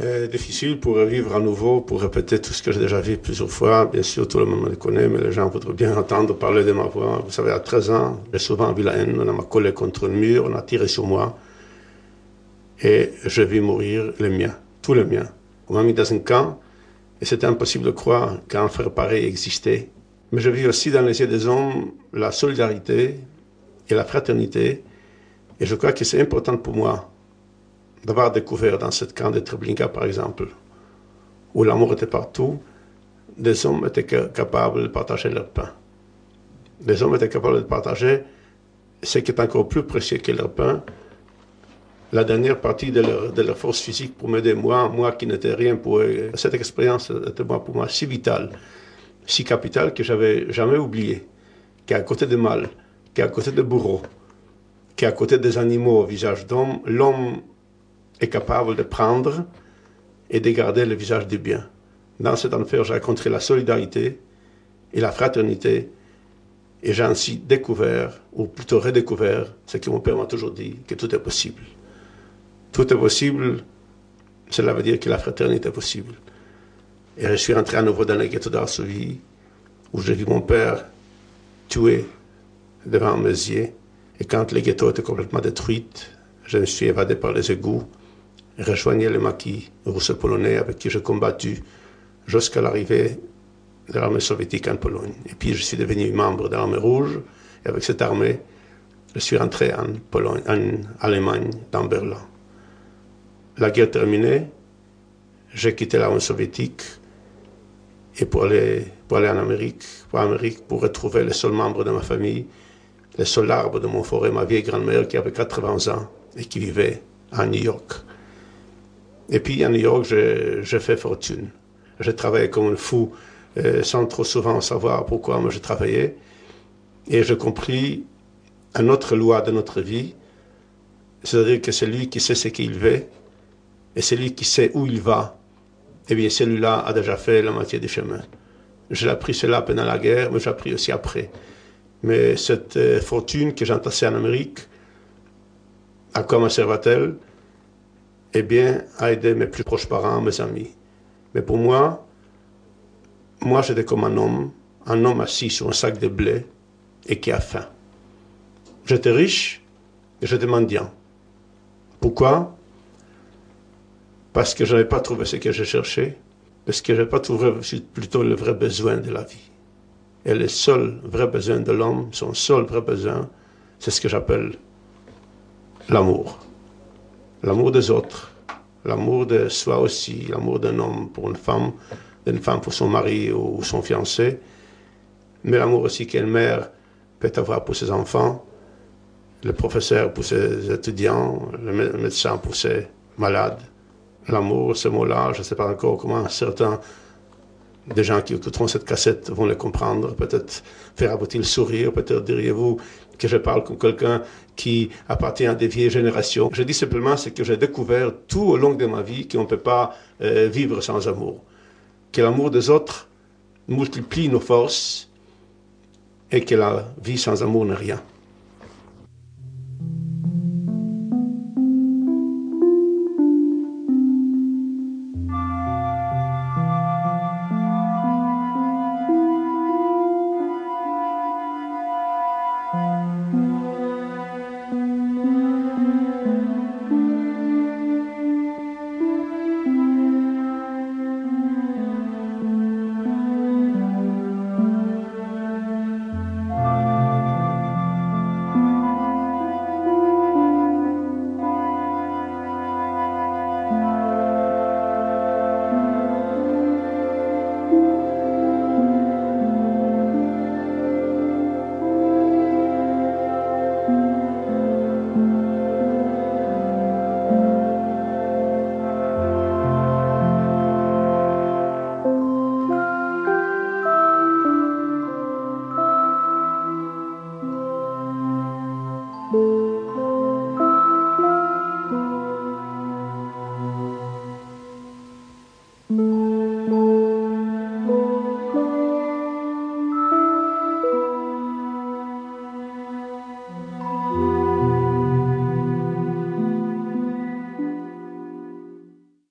Euh, difficile pour revivre à nouveau, pour répéter tout ce que j'ai déjà vu plusieurs fois. Bien sûr, tout le monde me connaît, mais les gens voudraient bien entendre parler de ma voix. Vous savez, à 13 ans, j'ai souvent vu la haine. On m'a collé contre le mur, on a tiré sur moi. Et je vis mourir les miens, tous les miens. On m'a mis dans un camp, et c'était impossible de croire qu'un frère pareil existait. Mais je vis aussi dans les yeux des hommes la solidarité et la fraternité. Et je crois que c'est important pour moi d'avoir découvert dans ce camp de Treblinka, par exemple, où l'amour était partout, des hommes étaient capables de partager leur pain. Des hommes étaient capables de partager ce qui est encore plus précieux que leur pain, la dernière partie de leur, force physique pour m'aider, moi, moi qui n'étais rien pour eux. Cette expérience était pour moi si vitale, si capitale que j'avais jamais oublié, qu'à côté de mal, qu'à côté de bourreaux, qu'à côté des animaux au visage d'homme, l'homme est capable de prendre et de garder le visage du bien. Dans cet enfer, j'ai rencontré la solidarité et la fraternité, et j'ai ainsi découvert, ou plutôt redécouvert, ce que mon père m'a toujours dit, que tout est possible. Tout est possible, cela veut dire que la fraternité est possible. Et je suis rentré à nouveau dans le ghetto d'Arsovie, où j'ai vu mon père tué devant mes yeux. Et quand le ghetto était complètement détruit, je me suis évadé par les égouts rejoignait le maquis russo-polonais avec qui j'ai combattu jusqu'à l'arrivée de l'armée soviétique en Pologne. Et puis je suis devenu membre de l'armée rouge, et avec cette armée, je suis rentré en, Pologne, en Allemagne, dans Berlin. La guerre terminée, j'ai quitté l'armée soviétique et pour aller, pour aller en Amérique, pour Amérique, pour retrouver les seuls membres de ma famille, les seuls arbres de mon forêt, ma vieille grand-mère qui avait 80 ans et qui vivait à New York. Et puis à New York, j'ai fait fortune. J'ai travaillé comme un fou, euh, sans trop souvent savoir pourquoi moi je travaillais. Et j'ai compris une autre loi de notre vie, c'est-à-dire que celui qui sait ce qu'il veut, et celui qui sait où il va, eh bien celui-là a déjà fait la moitié du chemin. J'ai appris cela pendant la guerre, mais j'ai appris aussi après. Mais cette euh, fortune que j'ai entassée en Amérique, à quoi me serva-t-elle eh bien, à aider mes plus proches parents, mes amis. Mais pour moi, moi j'étais comme un homme, un homme assis sur un sac de blé et qui a faim. J'étais riche et j'étais mendiant. Pourquoi? Parce que je n'avais pas trouvé ce que je cherchais, parce que je n'avais pas trouvé plutôt le vrai besoin de la vie. Et le seul vrai besoin de l'homme, son seul vrai besoin, c'est ce que j'appelle l'amour l'amour des autres, l'amour de soi aussi, l'amour d'un homme pour une femme, d'une femme pour son mari ou son fiancé, mais l'amour aussi qu'une mère peut avoir pour ses enfants, le professeur pour ses étudiants, le médecin pour ses malades. L'amour, ce mot-là, je ne sais pas encore comment certains des gens qui écouteront cette cassette vont le comprendre, peut-être faire il sourire, peut-être diriez-vous que je parle comme quelqu'un qui appartient à des vieilles générations. Je dis simplement ce que j'ai découvert tout au long de ma vie qu'on ne peut pas euh, vivre sans amour. Que l'amour des autres multiplie nos forces et que la vie sans amour n'est rien.